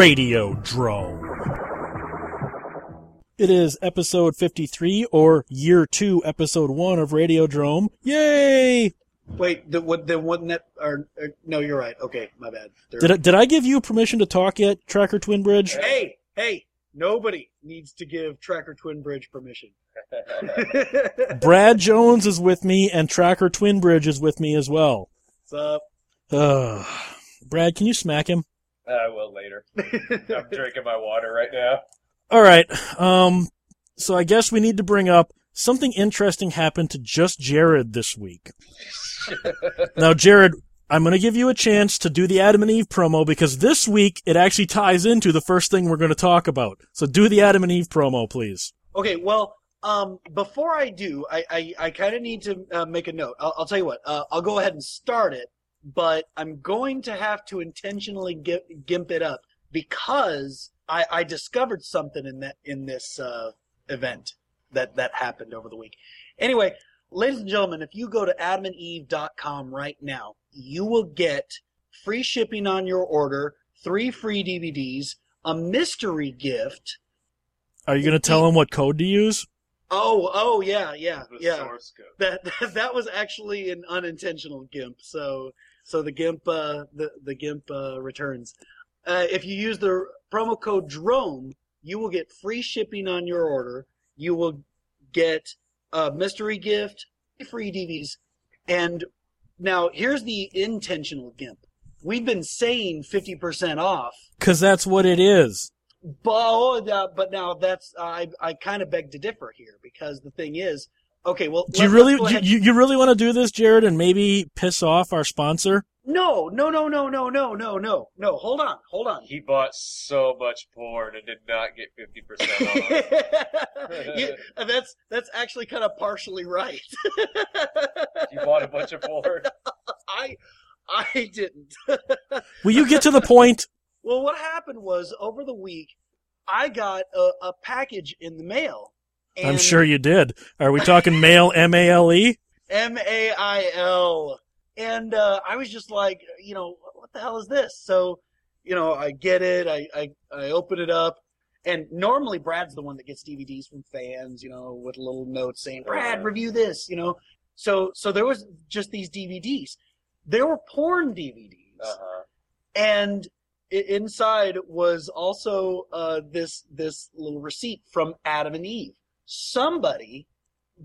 Radiodrome. It is episode 53 or year 2 episode 1 of Radiodrome. Yay! Wait, the what the one that or, or no, you're right. Okay, my bad. There- Did I, did I give you permission to talk yet, Tracker Twin Bridge? hey, hey, nobody needs to give Tracker Twin Bridge permission. Brad Jones is with me and Tracker Twin Bridge is with me as well. What's up? Ugh. Brad, can you smack him? I will later. I'm drinking my water right now. All right. Um, so I guess we need to bring up something interesting happened to just Jared this week. now, Jared, I'm going to give you a chance to do the Adam and Eve promo because this week it actually ties into the first thing we're going to talk about. So do the Adam and Eve promo, please. Okay, well, um, before I do, I I, I kind of need to uh, make a note. I'll, I'll tell you what. Uh, I'll go ahead and start it, but I'm going to have to intentionally gi- gimp it up because I, I discovered something in that in this uh, event that that happened over the week. Anyway, ladies and gentlemen, if you go to adamandeve.com right now, you will get free shipping on your order, three free DVDs, a mystery gift. Are you going to tell him what code to use? Oh, oh yeah, yeah, The yeah. source code. That, that that was actually an unintentional gimp. So so the gimp uh, the the gimp uh, returns. Uh, if you use the promo code DROME, you will get free shipping on your order. You will get a mystery gift, free DVDs, and now here's the intentional gimp. We've been saying fifty percent off, Because that's what it is. but, oh, but now that's I I kind of beg to differ here because the thing is, okay, well, Do you really, let's you, you you really want to do this, Jared, and maybe piss off our sponsor? No, no, no, no, no, no, no, no, no. Hold on, hold on. He bought so much porn and did not get 50% off. Yeah, that's that's actually kind of partially right. you bought a bunch of porn? I I didn't. Will you get to the point? well, what happened was over the week, I got a, a package in the mail. I'm sure you did. Are we talking mail M A L E? M A I L. And uh, I was just like, you know, what the hell is this? So, you know, I get it. I, I, I open it up. And normally Brad's the one that gets DVDs from fans, you know, with little notes saying, Brad, review this, you know. So, so there was just these DVDs. There were porn DVDs. Uh-huh. And i- inside was also uh, this this little receipt from Adam and Eve. Somebody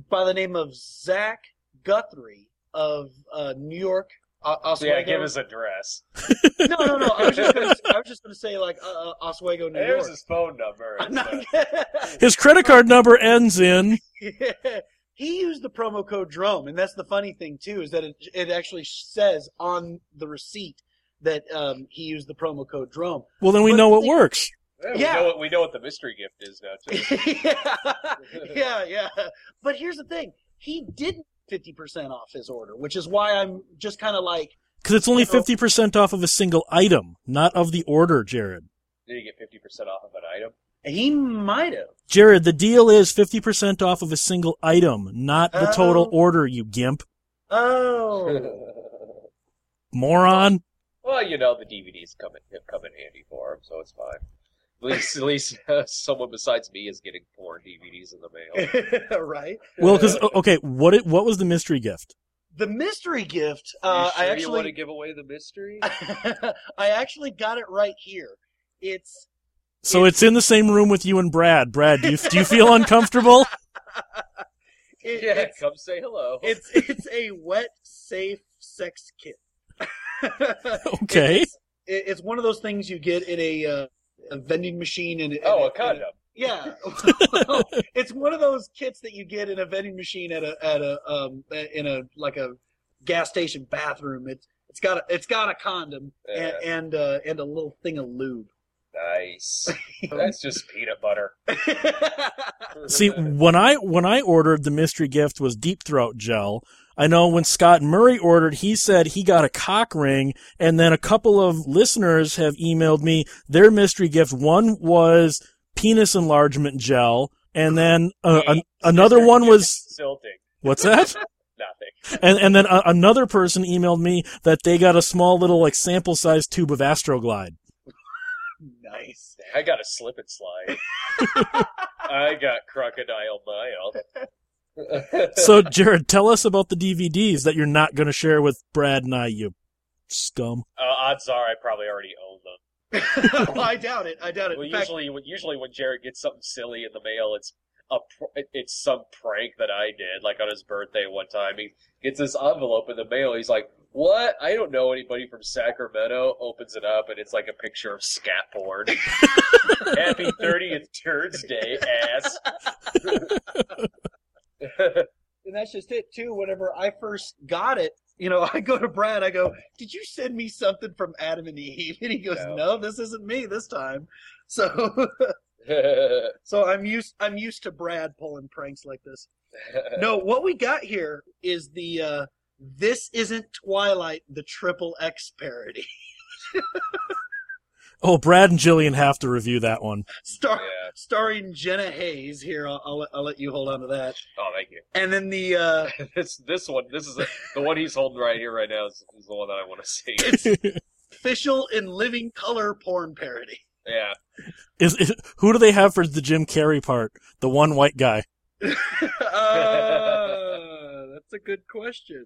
by the name of Zach Guthrie of uh, New York. Uh, Oswego. Yeah, give his address. No, no, no. I was just gonna, I was just going to say like uh, uh, Oswego, New There's York. his phone number. Not. His credit card number ends in. he used the promo code DROME, and that's the funny thing too is that it, it actually says on the receipt that um, he used the promo code DROME. Well, then we But know it the- works. Yeah, we, Yeah. Know what, we know what the mystery gift is now, too. yeah, yeah, yeah. But here's the thing: he didn't fifty percent off his order, which is why I'm just kind of like, Because it's only You know- 50% off of a single item, not of the order, Jared. Did he get 50% off of an item? he might have. Jared, the deal is 50% off of a single item, not the total Oh. order, you gimp. Oh, Moron. well, you know, the DVDs come in, have come in handy for him, so it's fine. At least, at least uh, someone besides me is getting porn DVDs in the mail. right. Well, because, okay, what it, what was the mystery gift? The mystery gift. You Uh, sure I you actually, want to give away the mystery? I actually got it right here. It's So it's in the same room with you and Brad. Brad, do you, do you feel uncomfortable? it, yeah, it's, come say hello. it's it's a wet safe sex kit. Okay. It's, it's one of those things you get in a, uh, a vending machine and oh, a condom. Yeah, it's one of those kits that you get in a vending machine at a at a um in a like a gas station bathroom. It's it's got a it's got a condom and and, uh, and a little thing of lube. Nice. That's just peanut butter. See, when I when I ordered the mystery gift was deep throat gel. I know when Scott Murray ordered, he said he got a cock ring, and then a couple of listeners have emailed me their mystery gift. One was penis enlargement gel, and then uh, an, another one was Silting. what's that? Nothing. And and then a, another person emailed me that they got a small little like sample size tube of Astroglide. nice. I got a slip and slide. I got crocodile mile. So, Jared, tell us about the DVDs that you're not going to share with Brad and I, you scum. uh, odds are I probably already own them. well, I doubt it. I doubt it. Well, In fact, usually, when- usually when Jared gets something silly in the mail, it's a pr- it's some prank that I did, like on his birthday one time. He gets this envelope in the mail. He's like, "What? I don't know anybody from Sacramento." Opens it up, and it's like a picture of scat porn. Happy 30th Turds Day, ass. and that's just it too. Whenever I first got it, you know, I go to Brad. I go, "Did you send me something from Adam and Eve?" And he goes, No. "No, this isn't me this time." So, so I'm used. I'm used to Brad pulling pranks like this. No, what we got here is the uh, "This Isn't Twilight" the Triple X parody, Oh, Brad and Jillian have to review that one. Star- Yeah. starring Jenna Haze. Here, I'll, I'll, let- I'll let you hold on to that. oh, thank you. And then the uh, This this one, this is the, the one he's holding right here, right now, is, is the one that I want to see. it's official in living color porn parody. Yeah. Is, is who do they have for the Jim Carrey part? The one white guy. uh, that's a good question.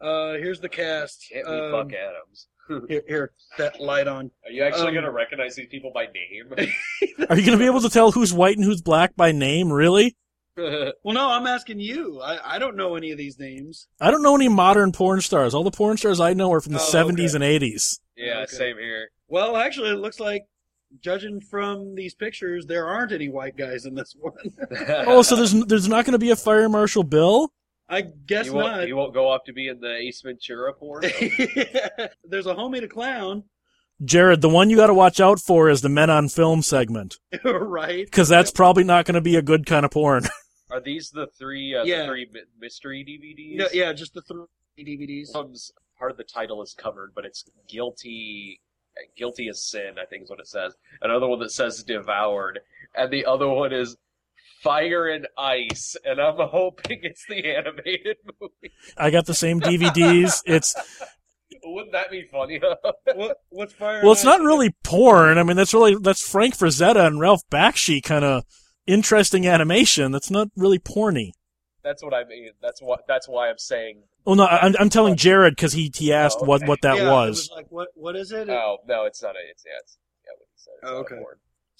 Uh, here's the cast. Hit me, Um, Buck Adams. here, here, that light on. Are you actually um, going to recognize these people by name? Are you going to be able to tell who's white and who's black by name? Really? Well, no, I'm asking you. I, I don't know any of these names. I don't know any modern porn stars. All the porn stars I know are from the Oh, 70s okay. and 80s. yeah, Okay. same here. Well, actually, it looks like, judging from these pictures, there aren't any white guys in this one. Oh, so there's there's not going to be a fire marshal Bill? I guess you won't, you won't go off to be in the Ace Ventura porn? There's a Homey D. Clown, Jared, the one you got to watch out for is the Men on Film segment right? because that's probably not going to be a good kind of porn. Are these the three uh, Yeah. the three mystery DVDs? Yeah, yeah, just the three DVDs. Comes part of the title is covered, but it's guilty. Guilty as sin, I think is what it says. Another one that says devoured, and the other one is fire and ice. And I'm hoping it's the animated movie. I got the same DVDs. It's Wouldn't that be funny? what, what's fire? well, it's and not really porn. I mean, that's really that's Frank Frazetta and Ralph Bakshi kind of interesting animation. That's not really porny. that's what I mean. That's what. That's why I'm saying. Oh no, I- I'm I'm telling Jared because he he asked Oh, what okay. what that Yeah, it was. like what? What is it? Oh no, it's not a. It's yeah. It's, yeah, what he said. It's Oh, not a okay.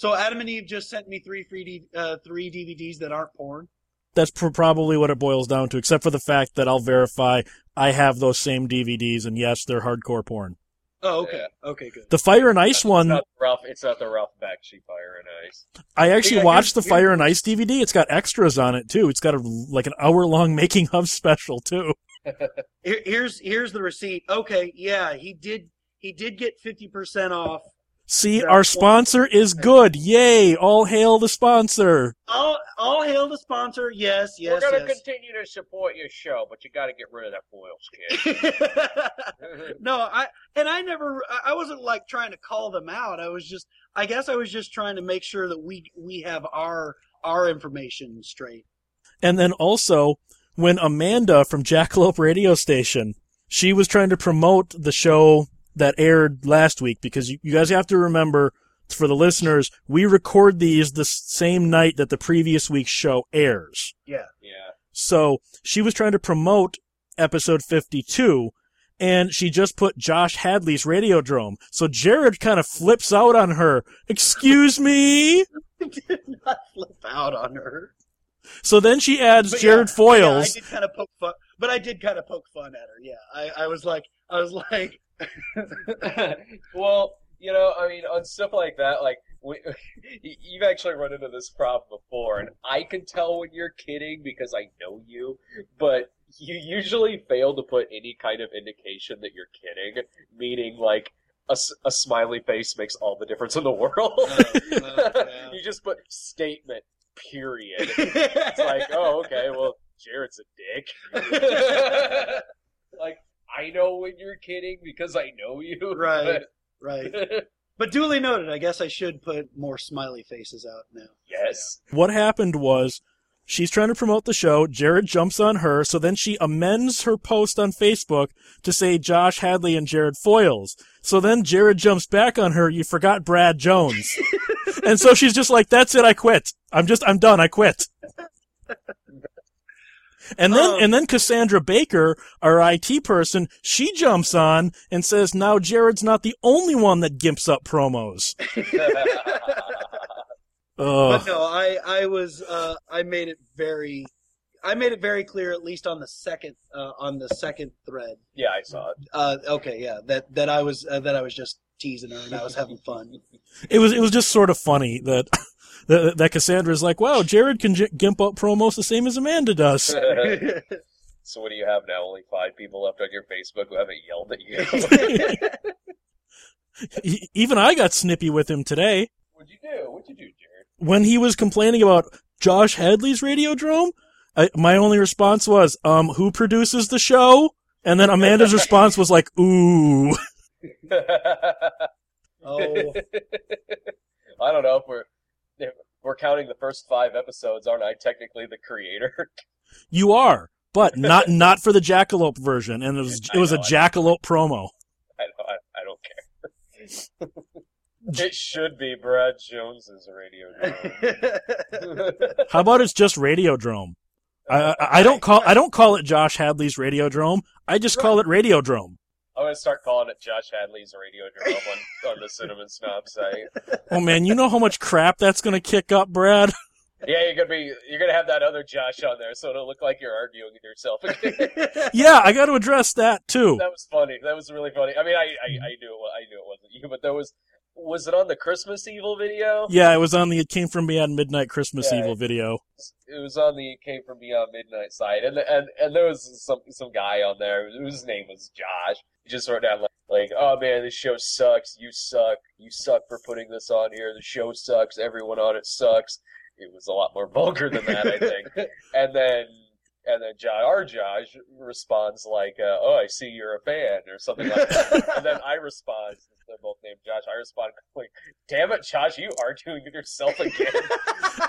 Porn. So Adam and Eve just sent me three free D, uh, three DVDs that aren't porn. That's pr- probably what it boils down to, except for the fact that I'll verify I have those same DVDs, and yes, they're hardcore porn. Oh, okay, okay, good. The Fire and Ice It's one, not Ralph. It's not the Ralph Bakshi Fire and Ice. I actually Yeah, watched the Fire and Ice DVD. It's got extras on it too. It's got a like an hour long making of special too. Here, here's here's the receipt. Okay, yeah, he did he did get fifty percent off. See, our sponsor is good. Yay! All hail the sponsor. All all hail the sponsor. Yes, yes, We're gonna yes. continue to support your show, but you got to get rid of that Boyles kid. no, I and I never I- I wasn't like trying to call them out. I was just I guess I was just trying to make sure that we we have our our information straight. And then also, when Amanda from Jackalope Radio Station, she was trying to promote the show that aired last week because you, you guys have to remember, for the listeners, we record these the same night that the previous week's show airs. Yeah. yeah. So she was trying to promote episode 52 and she just put Josh Hadley's Radiodrome. So Jared kind of flips out on her. Excuse me? did not flip out on her. So then she adds But Jared yeah, Foyles. Yeah, I did kind of poke fun, but I did kind of poke fun at her. Yeah, I, I was like, I was like, well, you know, I mean, on stuff like that, like we, you've actually run into this problem before, and I can tell when you're kidding because I know you, but you usually fail to put any kind of indication that you're kidding, meaning like. A, a smiley face makes all the difference in the world. Oh, yeah. you just put statement, period. It's like, oh, okay, well, Jared's a dick. like, I know when you're kidding because I know you. Right. right. but- But duly noted. I guess I should put more smiley faces out now. yes. what happened was She's trying to promote the show. Jared jumps on her, so then she amends her post on Facebook to say Josh Hadley and Jared Foils. So then Jared jumps back on her. You forgot Brad Jones. and so she's just like, that's it. I quit. I'm just, I'm done. I quit. And then, Um. and then Cassandra Baker, our IT person, she jumps on and says, now Jared's not the only one that gimps up promos. But no, I I was uh, I made it very I made it very clear at least on the second uh, on the second thread. yeah, I saw it. Uh, okay, yeah, that that I was uh, that I was just teasing her and I was having fun. It was, it was just sort of funny that, that, that Cassandra's like, wow, Jared can j- gimp up promos the same as Amanda does. so what do you have now? Only five people left on your Facebook who haven't yelled at you. Even I got snippy with him today. What'd you do? What'd you do, Jared? when he was complaining about Josh Hadley's Radiodrome, I, my only response was, um, who produces the show? And then Amanda's response was like, ooh. oh, I don't know if we're if we're counting the first five episodes. Aren't I technically the creator? You are, but not, not for the Jackalope version. And it was, it was a know, I Jackalope promo. I don't. I, I don't care. it should be Brad Jones's radio. drone. How about it's just Radiodrome? I, I, I don't call, I don't call it Josh Hadley's Radiodrome. I just call it Radiodrome. I'm gonna start calling it Josh Hadley's radio drone on, on the Cinema Snob site. Oh man, you know how much crap that's gonna kick up, Brad? Yeah, you're gonna be you're gonna have that other Josh on there, so it'll look like you're arguing with yourself again. Yeah, I gotta address that too. that was funny. That was really funny. I mean, I, I mm-hmm. I knew it, I knew it wasn't you, but there was was it on the Christmas Evil video? Yeah, it was on the It Came From Beyond Midnight Christmas Yeah. Evil video. It was on the It Came from Beyond Midnight side, and and and there was some some guy on there whose name was Josh. He just wrote down like, like, "Oh man, this show sucks. You suck. You suck for putting this on here. The show sucks. Everyone on it sucks." It was a lot more vulgar than that, I think. and then and then Josh, our Josh responds like, uh, "Oh, I see you're a fan," or something like that. and then I respond. since They're both named Josh. I respond like, "Damn it, Josh, you are arguing with yourself again."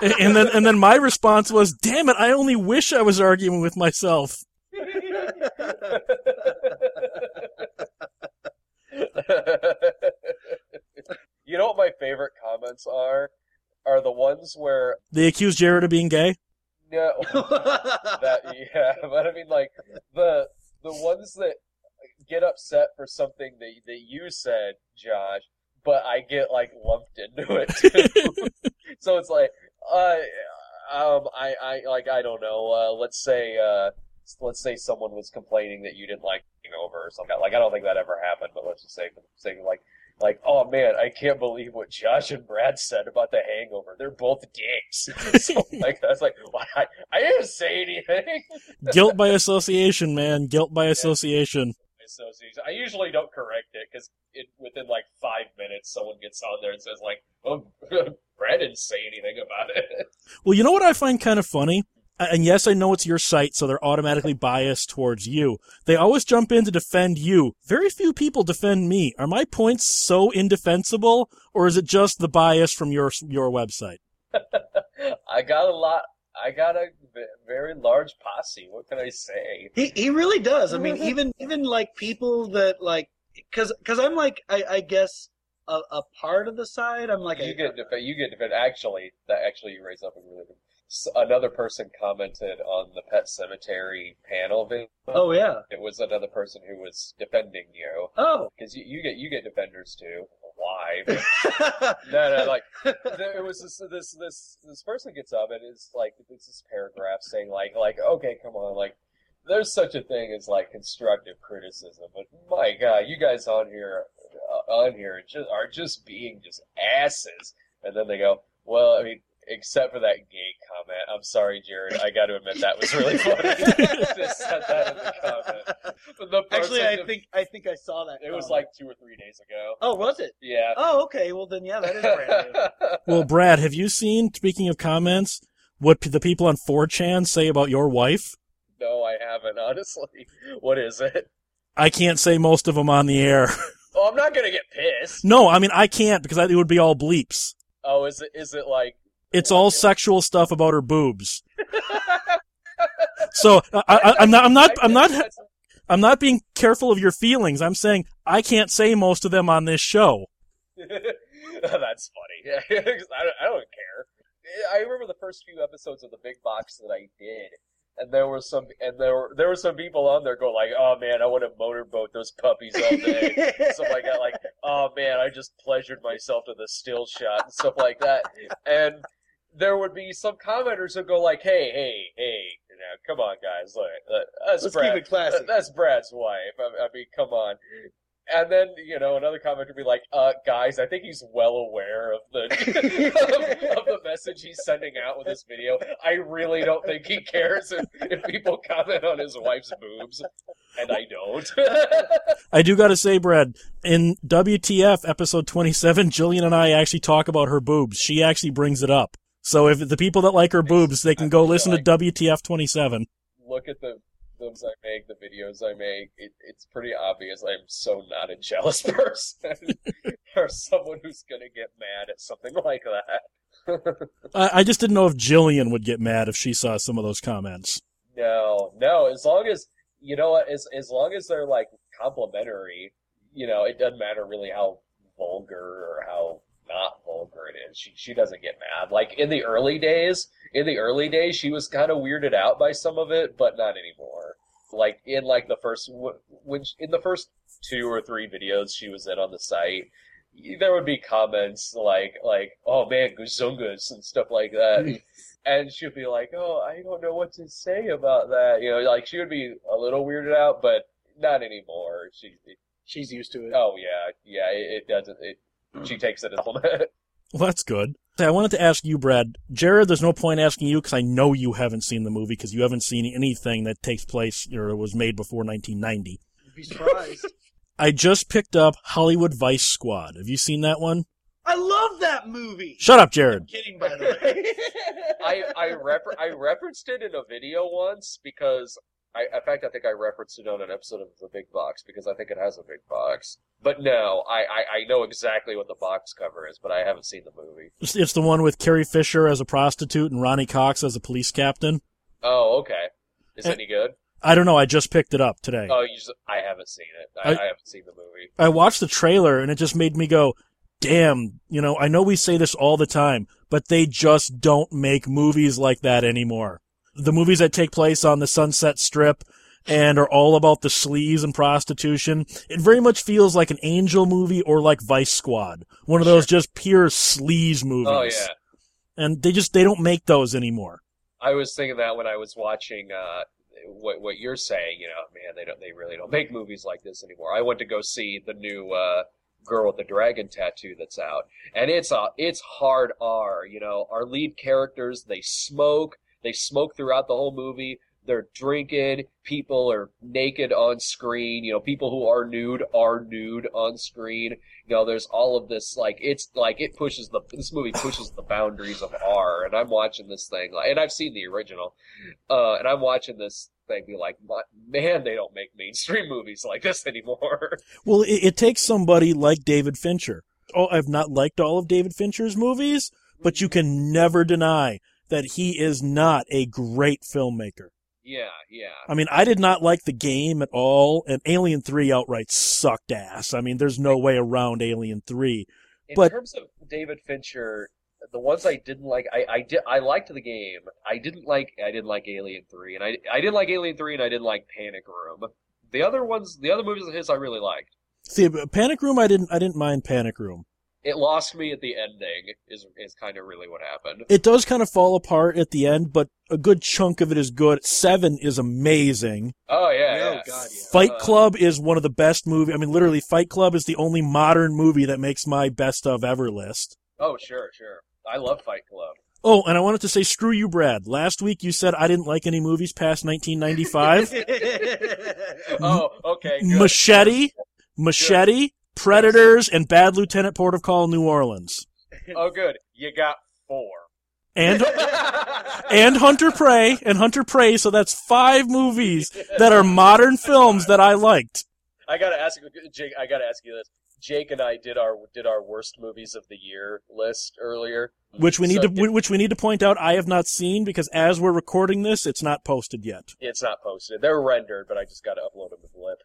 and then and then my response was, "Damn it! I only wish I was arguing with myself." you know what my favorite comments are? Are the ones where They accuse Jared of being gay. No that yeah, but I mean like the the ones that get upset for something that that you said, Josh, but I get like lumped into it too. so it's like uh um I I like I don't know, uh let's say uh let's say someone was complaining that you didn't like over or something. Like I don't think that ever happened, but let's just say say like like, oh man, I can't believe what Josh and Brad said about the hangover. They're both dicks. so like that's like why I, I didn't say anything. Guilt by association, man. Guilt by association. Association. I usually don't correct it because it, within like five minutes, someone gets on there and says like, "Oh, Brad didn't say anything about it." Well, you know what I find kind of funny? And yes, I know it's your site, so they're automatically biased towards you. They always jump in to defend you. Very few people defend me. Are my points so indefensible, or is it just the bias from your your website? I got a lot. I got a very large posse. What can I say? He he really does. I mean, even even like people that like, because because I'm like I, I guess a, a part of the side. I'm like you a, get defend. You get defend. Actually, that actually you raise up a really good. Another person commented on the Pet Sematary panel video. oh yeah It was another person who was defending you oh because you, you get you get defenders too. Why? No, no, like there it was this this this this person gets up and it's like it's this paragraph saying like like okay come on like there's such a thing as like constructive criticism but my god you guys on here uh, on here just are just being just asses and then they go well I mean except for that gay comment I'm sorry Jared I got to admit that was really funny just said that in the comment the actually person- I think I think I saw that. it was like two or three days ago oh was it yeah oh okay well then yeah that is brand new. Well, Brad, have you seen, speaking of comments, what p- the people on 4chan say about your wife? No, I haven't, honestly. What is it? I can't say most of them on the air. Oh, I'm not gonna get pissed. no, I mean, I can't because I, it would be all bleeps. Oh, is it is it like It's all sexual stuff about her boobs. So I, I, I'm not. I'm not. I I'm not. I'm not being careful of your feelings. I'm saying I can't say most of them on this show. That's funny. I, don't, I don't care. I remember the first few episodes of the big box that I did, and there were some, and there were there were some people on there going like, "Oh man, I want to motorboat those puppies all day." stuff like that. Like, oh man, I just pleasured myself to the still shot and stuff like that. And there would be some commenters who go like, "Hey, hey, hey, you know, come on, guys, look, look, that's Let's Brad, keep it classy. that's Brad's wife. I, I mean, come on." And then you know another commenter would be like, "Uh, guys, I think he's well aware of the of, of the message he's sending out with this video. I really don't think he cares if, if people comment on his wife's boobs, and I don't." I do got to say, Brad, in WTF episode 27, Jillian and I actually talk about her boobs. She actually brings it up. So if the people that like her boobs, they can go listen to WTF 27. look at the films I make, the videos I make, it, it's pretty obvious I'm so not a jealous person or someone who's gonna get mad at something like that. I, I just didn't know if Jillian would get mad if she saw some of those comments. no, no. As long as you know what, as as long as they're like complimentary, you know, it doesn't matter really how vulgar or how not vulgar it is. She she doesn't get mad. Like in the early days, in the early days, she was kind of weirded out by some of it, but not anymore. Like in like the first when in the first two or three videos she was in on the site, there would be comments like like oh man guzungas and stuff like that. And she'd be like, "Oh, I don't know what to say about that." You know, like she would be a little weirded out, but not anymore. She, She's used to it. oh yeah, yeah. It, it doesn't. It, Mm. she takes it as a Well, that's good. I wanted to ask you, Brad. Jared, there's no point asking you because I know you haven't seen the movie because you haven't seen anything that takes place or was made before 1990. You'd be surprised. I just picked up Hollywood Vice Squad. Have you seen that one? I love that movie. Shut up, Jared. I'm kidding, by the way. I I, refer- I referenced it in a video once because I in fact I think I referenced it on an episode of the Big Box because I think it has a big box. But no, I, I, I know exactly what the box cover is, but I haven't seen the movie. It's, it's the one with Carrie Fisher as a prostitute and Ronny Cox as a police captain. Oh, okay. Is Uh, it any good? I don't know. I just picked it up today. Oh, you just, I haven't seen it. I, I- I haven't seen the movie. I watched the trailer and it just made me go, damn, you know, I know we say this all the time, but they just don't make movies like that anymore. The movies that take place on the Sunset Strip and are all about the sleaze and prostitution, it very much feels like an Angel movie or like Vice Squad. One of those just pure sleaze movies. Oh yeah. And they just, they don't make those anymore. I was thinking that when I was watching uh, what what you're saying. You know, man, they don't they really don't make movies like this anymore. I went to go see the new uh, Girl with the Dragon Tattoo that's out, and it's a it's hard R. You know, our lead characters they smoke. They smoke throughout the whole movie. They're drinking. People are naked on screen. You know, people who are nude are nude on screen. You know, there's all of this like it's like it pushes the this movie pushes the boundaries of R. And I'm watching this thing, like, and I've seen the original, uh, and I'm watching this thing, be like, man, they don't make mainstream movies like this anymore. Well, it, it takes somebody like David Fincher. Oh, I've not liked all of David Fincher's movies, but you can never deny that he is not a great filmmaker. yeah, yeah. I mean, I did not like the game at all, and Alien 3 outright sucked ass. I mean, there's no way around Alien 3. In But- terms of David Fincher, the ones I didn't like, I, I did I liked the game. I didn't like I didn't like Alien Three, and I I didn't like Alien Three, and I didn't like Panic Room. The other ones, the other movies of his, I really liked. See, Panic Room, I didn't, I didn't mind Panic Room. It lost me at the ending. Is is kind of really what happened. It does kind of fall apart at the end, but a good chunk of it is good. Seven is amazing. Oh yeah, Oh, yeah. God, yeah. Fight Uh, Club is one of the best movie. I mean, literally, Fight Club is the only modern movie that makes my best of ever list. Oh sure, sure. I love Fight Club. Oh, and I wanted to say, screw you, Brad. Last week you said I didn't like any movies past 1995. Oh, okay. good. Machete, Machete, Predators, and Bad Lieutenant Port of Call, New Orleans, Oh, good. You got four. and and Hunter Prey, and Hunter Prey. So that's five movies that are modern films that I liked. I gotta ask you, Jake. I gotta ask you this: Jake and I did our did our worst movies of the year list earlier. which we need So to which we need to point out I have not seen because as we're recording this, it's not posted yet. it's not posted. They're rendered, but I just got to upload them to Blip.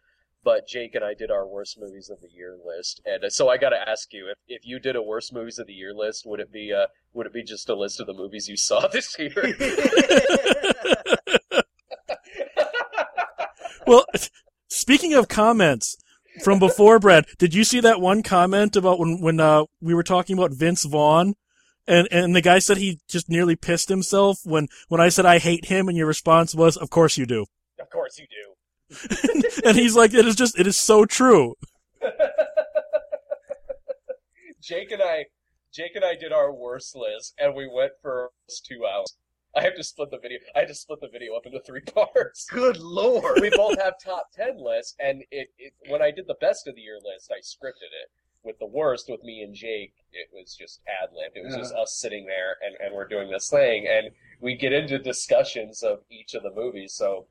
But Jake and I did our worst movies of the year list, and so I got to ask you if, if you did a worst movies of the year list, would it be uh would it be just a list of the movies you saw this year? Well, speaking of comments from before, Brad, did you see that one comment about when when uh, we were talking about Vince Vaughn? And and the guy said he just nearly pissed himself when when I said I hate him, and your response was, "Of course you do." of course you do. and he's like, "It is just it is so true." Jake and I, Jake and I did our worst list, and we went for two hours. I have to split the video. I had to split the video up into three parts. Good lord. we both have top ten lists, and it, it when I did the best of the year list, I scripted it. With the worst, with me and Jake, it was just ad libbed. It was just us sitting there, and, and we're doing this thing, and we get into discussions of each of the movies. So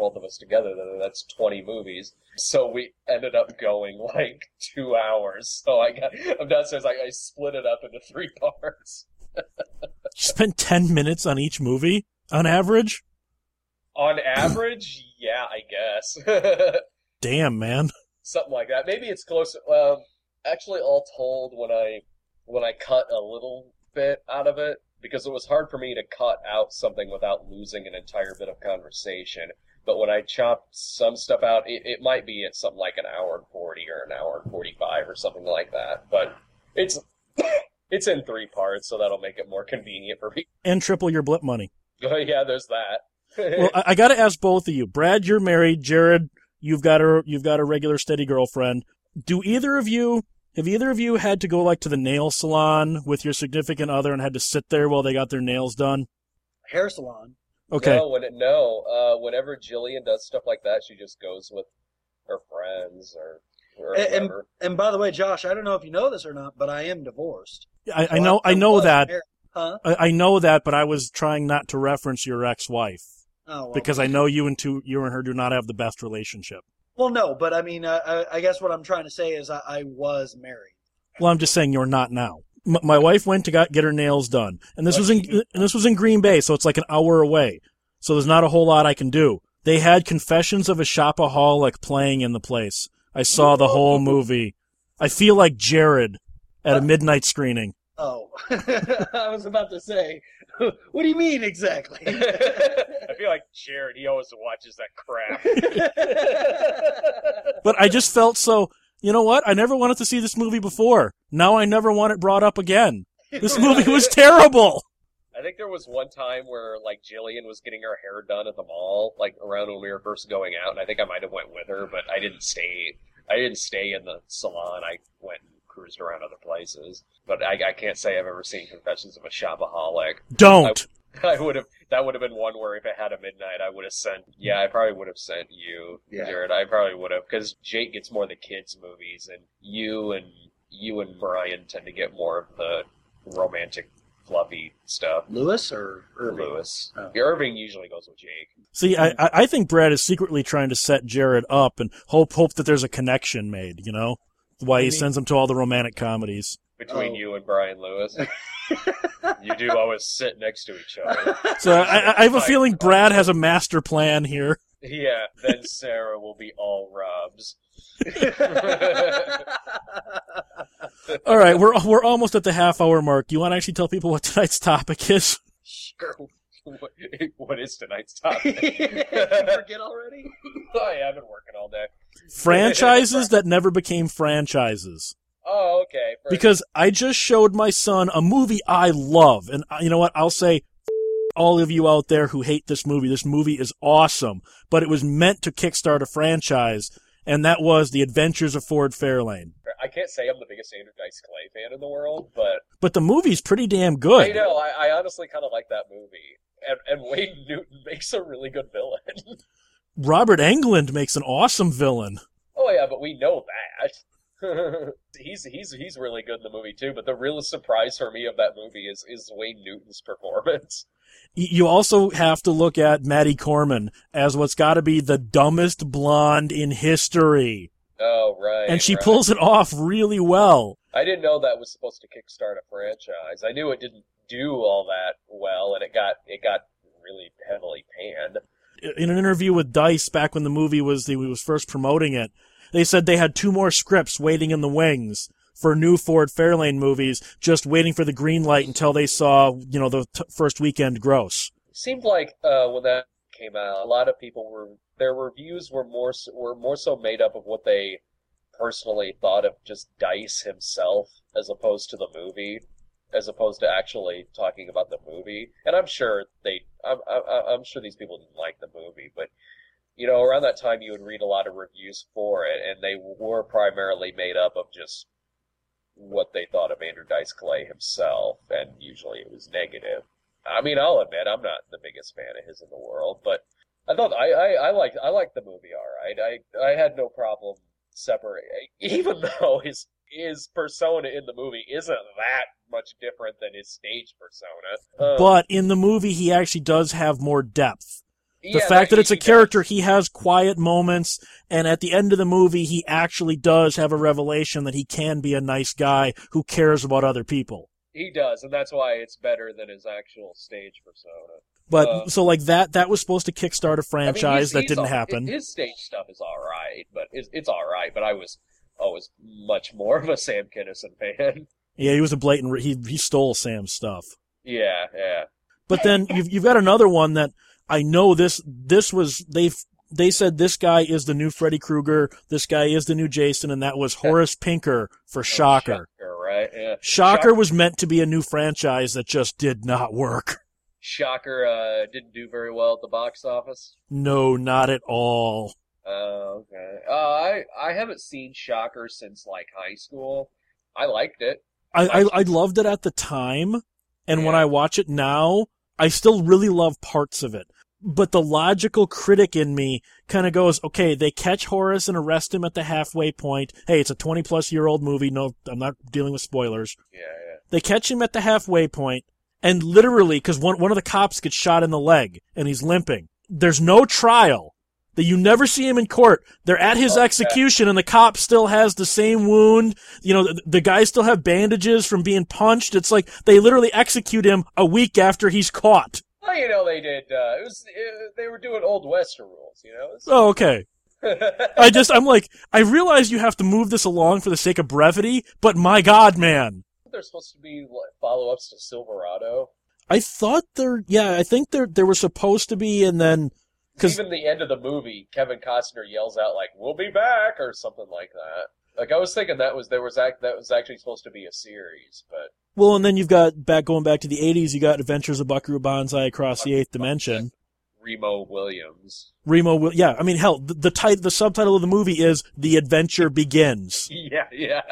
both of us together, then that's twenty movies. So we ended up going like two hours. So I got I'm downstairs like I split it up into three parts. You spent ten minutes on each movie on average. On average, yeah, I guess. Damn, man. something like that. Maybe it's closer. Um, actually, all told, when I when I cut a little bit out of it, because it was hard for me to cut out something without losing an entire bit of conversation. But when I chop some stuff out, it, it might be at something like an hour and forty or an hour and forty-five or something like that. But it's it's in three parts, so that'll make it more convenient for me. And triple your blip money. Oh yeah, there's that. Well, I, I got to ask both of you. Brad, you're married. Jared, you've got a you've got a regular steady girlfriend. Do either of you have either of you had to go like to the nail salon with your significant other and had to sit there while they got their nails done? Hair salon. Okay. No, when it, no. Uh, whenever Jillian does stuff like that, she just goes with her friends or, or And- and- And by the way, Josh, I don't know if you know this or not, but I am divorced. I, I So know I know that. married. Huh? I, I know that, but I was trying not to reference your ex-wife Oh, well. because I know you and two you and her do not have the best relationship. Well, no, but I mean, uh, I, I guess what I'm trying to say is I, I was married. Well, I'm just saying you're not now. M- my wife went to got, get her nails done, and this was in and this was in Green Bay, so it's like an hour away. So there's not a whole lot I can do. They had Confessions of a Shopaholic playing in the place. I saw the whole movie. I feel like Jared at a midnight screening. Oh, I was about to say, what do you mean exactly? I feel like Jared. He always watches that crap. But I just felt so. You know what? I never wanted to see this movie before. Now I never want it brought up again. This movie was terrible. I think there was one time where like Jillian was getting her hair done at the mall, like around when we were first going out, and I think I might have went with her, but I didn't stay. I didn't stay in the salon. I went and cruised around other places. But I, I can't say I've ever seen Confessions of a Shopaholic. Don't. I would have. That would have been one where if it had a midnight, I would have sent. Yeah, I probably would have sent you, Yeah. Jared. I probably would have because Jake gets more of the kids' movies, and you and you and Brian tend to get more of the romantic, fluffy stuff. Lewis or Irving? Lewis. Oh. Irving usually goes with Jake. See, I, I I think Brad is secretly trying to set Jared up and hope hope that there's a connection made. You know, why he You mean- sends him to all the romantic comedies. Between Oh. you and Brian Lewis, you do always sit next to each other. So I, I have a feeling uh, Brad has a master plan here. Yeah, then Sarah will be all Rob's. All right, we're we're almost at the half hour mark. You want to actually tell people what tonight's topic is? sure. What, what is tonight's topic? Forget already? I have been working all day. Franchises that never became franchises. Oh, okay. For- Because I just showed my son a movie I love, and uh, you know what? I'll say, all of you out there who hate this movie, this movie is awesome, but it was meant to kickstart a franchise, and that was The Adventures of Ford Fairlane. I can't say I'm the biggest Andrew Dice Clay fan in the world, but But the movie's pretty damn good. I know I, I honestly kind of like that movie. And, and Wayne Newton makes a really good villain. Robert Englund makes an awesome villain. oh yeah, but we know that. he's he's he's really good in the movie too. But the real surprise for me of that movie is is Wayne Newton's performance. You also have to look at Maddie Corman as what's got to be the dumbest blonde in history. Oh right. and she right. pulls it off really well. I didn't know that was supposed to kickstart a franchise. I knew it didn't do all that well, and it got it got really heavily panned. in an interview with Dice back when the movie was he was first promoting it, they said they had two more scripts waiting in the wings for new Ford Fairlane movies, just waiting for the green light until they saw you know the t- first weekend gross. seemed like uh, when that came out, a lot of people were their reviews were more s- were more so made up of what they personally thought of just Dice himself, as opposed to the movie, as opposed to actually talking about the movie. And I'm sure they, I'm I'm, I'm sure these people didn't like the movie, but you know, around that time you would read a lot of reviews for it, and they were primarily made up of just what they thought of Andrew Dice Clay himself, and usually it was negative. I mean, I'll admit I'm not the biggest fan of his in the world, but I thought I I, I liked I liked the movie all right. I I had no problem separating, even though his his persona in the movie isn't that much different than his stage persona. Um, But in the movie, he actually does have more depth. The yeah, fact that it's a does. character, he has quiet moments, and at the end of the movie, he actually does have a revelation that he can be a nice guy who cares about other people. he does, and that's why it's better than his actual stage persona. But Uh, so like that, that was supposed to kickstart a I mean, franchise he's- that he's didn't all- happen. His stage stuff is all right, but it's, it's all right. But I was always much more of a Sam Kinison fan. Yeah, he was a blatant. He he stole Sam's stuff. yeah, yeah. But then you've you've got another one that I know this this was they've they said this guy is the new Freddy Krueger, this guy is the new Jason, and that was Horace Pinker for Shocker. Shocker, right? Yeah. Shocker was meant to be a new franchise that just did not work. Shocker uh, didn't do very well at the box office. No, not at all. Oh, okay. Uh, I I haven't seen Shocker since like high school. I liked it. I I, I loved it at the time, and when I watch it now, I still really love parts of it. But the logical critic in me kind of goes, okay, they catch Horace and arrest him at the halfway point. Hey, it's a 20 plus year old movie. No, I'm not dealing with spoilers. Yeah, yeah. They catch him at the halfway point, and literally, because one, one of the cops gets shot in the leg and he's limping. There's no trial. That you never see him in court. They're at his oh, Okay. execution, and the cop still has the same wound. You know, the, the guys still have bandages from being punched. It's like they literally execute him a week after he's caught. Well, you know they did. Uh, it was uh, they were doing old western rules. You know. Oh, okay. I just, I'm like, I realize you have to move this along for the sake of brevity, but my god, man. There's supposed to be like, follow-ups to Silverado. I thought there, yeah, I think there, there were supposed to be, and then, cause Even the end of the movie, Kevin Costner yells out like "We'll be back" or something like that. Like I was thinking that was there was act that was actually supposed to be a series, but Well, and then you've got back going back to the '80s. You got Adventures of Buckaroo Banzai Across the Eighth Dimension. Remo Williams. Remo, yeah, I mean, hell, the the, tit- the subtitle of the movie is "The Adventure Begins." Yeah, yeah.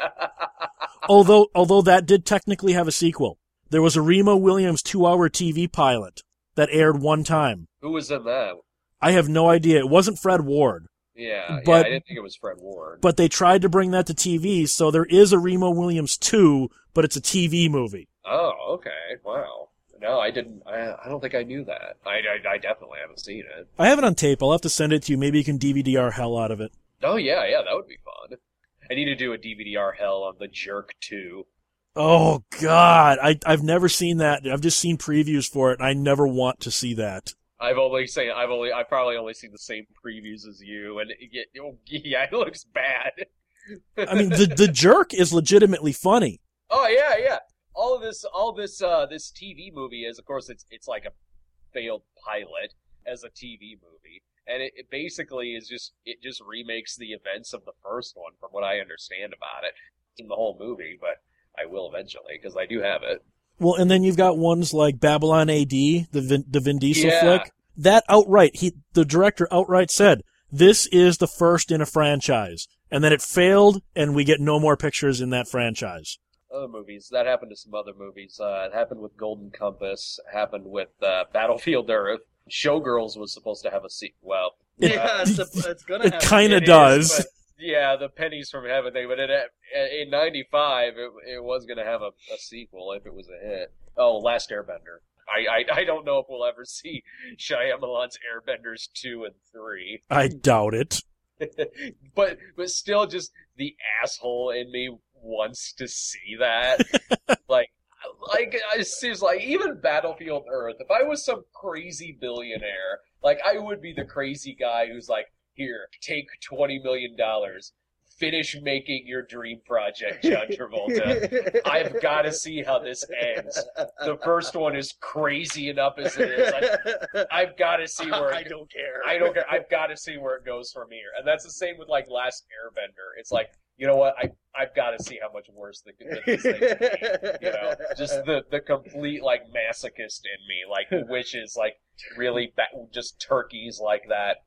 although, although that did technically have a sequel. There was a Remo Williams two-hour TV pilot that aired one time. Who was in that? I have no idea. It wasn't Fred Ward, Yeah, But- yeah. I didn't think it was Fred Ward. but they tried to bring that to TV. So there is a Remo Williams two, but it's a TV movie. oh, okay. Wow. No, I didn't. I, I don't think I knew that. I, I, I definitely haven't seen it. I have it on tape. I'll have to send it to you. Maybe you can DVD-R hell out of it. Oh yeah, yeah. That would be fun. I need to do a DVD-R hell on The Jerk 2. Oh God, I I've never seen that. I've just seen previews for it, and I never want to see that. I've only seen. I've only. I've probably only seen the same previews as you, and it, it, oh, yeah, it looks bad. I mean, the the jerk is legitimately funny. Oh yeah, yeah. All of this, all this, uh, this TV movie is, of course, it's it's like a failed pilot as a TV movie, and it, it basically is just it just remakes the events of the first one, from what I understand about it, in the whole movie. But I will eventually because I do have it. Well, and then you've got ones like Babylon AD, the Vin, the Vin Diesel Yeah. flick. That outright, he the director outright said, "This is the first in a franchise," and then it failed, and we get no more pictures in that franchise. Other movies that happened to some other movies. Uh, it happened with Golden Compass. Happened with uh, Battlefield Earth. Showgirls was supposed to have a sequel. Well, It- yeah, it's, a, it's gonna It kind of does. but, yeah, the pennies from heaven thing, but it, uh, in '95, it, it was going to have a, a sequel if it was a hit. Oh, Last Airbender. I, I I don't know if we'll ever see Shyamalan's Airbenders two and three. I doubt it. but but still, just the asshole in me wants to see that. like, like it seems like even Battlefield Earth. If I was some crazy billionaire, like I would be the crazy guy who's like, "Here, take twenty million dollars." Finish making your dream project, John Travolta. I've got to see how this ends. The first one is crazy enough as it is. I, I've got to see where I it don't care. I don't care. I've got to see where it goes from here. And that's the same with like Last Airbender. It's like, you know what? I I've got to see how much worse the, the this thing can be. You know, just the the complete like masochist in me, like wishes like really ba- just turkeys like that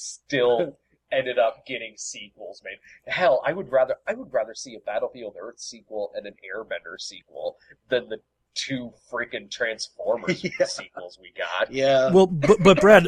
still ended up getting sequels made. Hell, I would rather I would rather see a Battlefield Earth sequel and an Airbender sequel than the two freaking Transformers Yeah. sequels we got. yeah. Well, but, but Brad,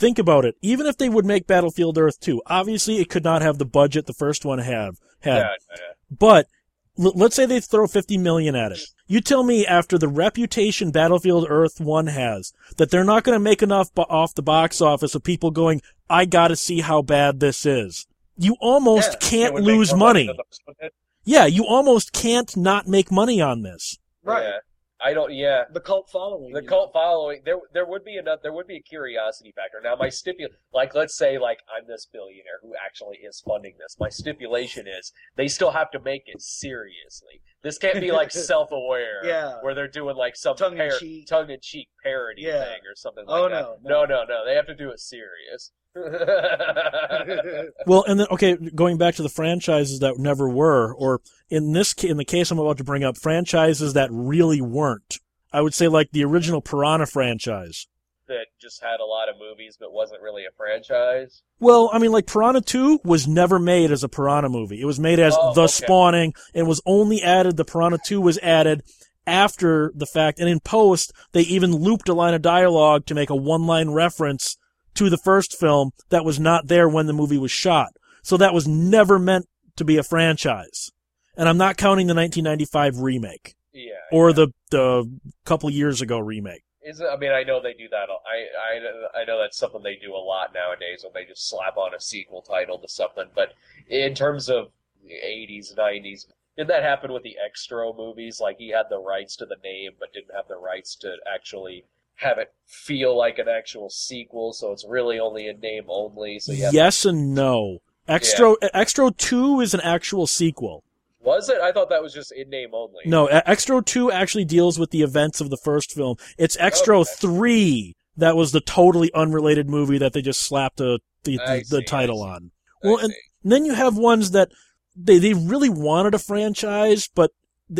think about it. Even if they would make Battlefield Earth 2, obviously it could not have the budget the first one have had. Yeah, yeah. But l- let's say they throw 50 million at it. You tell me after the reputation Battlefield Earth 1 has that they're not going to make enough bo- off the box office of people going, I got to see how bad this is. You almost Yeah, can't lose more money. than the first one did. Yeah, you almost can't not make money on this. right. Yeah. I don't. Yeah. The cult following. The cult following there there would be enough there would be a curiosity factor. Now my stipul like let's say like I'm this billionaire who actually is funding this. My stipulation is they still have to make it seriously. This can't be like self aware Yeah. where they're doing like some Tongue in par- cheek. tongue in cheek parody Yeah. thing or something oh, like Oh, that. no, no, no. no, no. They have to do it serious. Well, and then okay, going back to the franchises that never were, or in this ca- in the case I'm about to bring up, franchises that really weren't. I would say like the original Piranha franchise. That just had a lot of movies but wasn't really a franchise. Well, I mean, like Piranha 2 was never made as a Piranha movie. It was made as Oh, The okay. Spawning. and was only added, the Piranha 2 was added after the fact. And in post, they even looped a line of dialogue to make a one line reference to the first film that was not there when the movie was shot. So that was never meant to be a franchise. And I'm not counting the 1995 remake Yeah. or yeah. the, the couple years ago remake. Is it, I mean, I know they do that. I, I I know that's something they do a lot nowadays when they just slap on a sequel title to something. But in terms of the '80s, '90s, did that happen with the Xtro movies? Like he had the rights to the name, but didn't have the rights to actually have it feel like an actual sequel. So it's really only a name only. So Yes and no. Xtro, Xtro 2 is an actual sequel. Was it? I thought that was just in name only. No, Xtro 2 actually deals with the events of the first film. It's oh, Xtro Okay. 3 that was the totally unrelated movie that they just slapped a, the, the, the title on. I Well, and see. then you have ones that they, they really wanted a franchise, but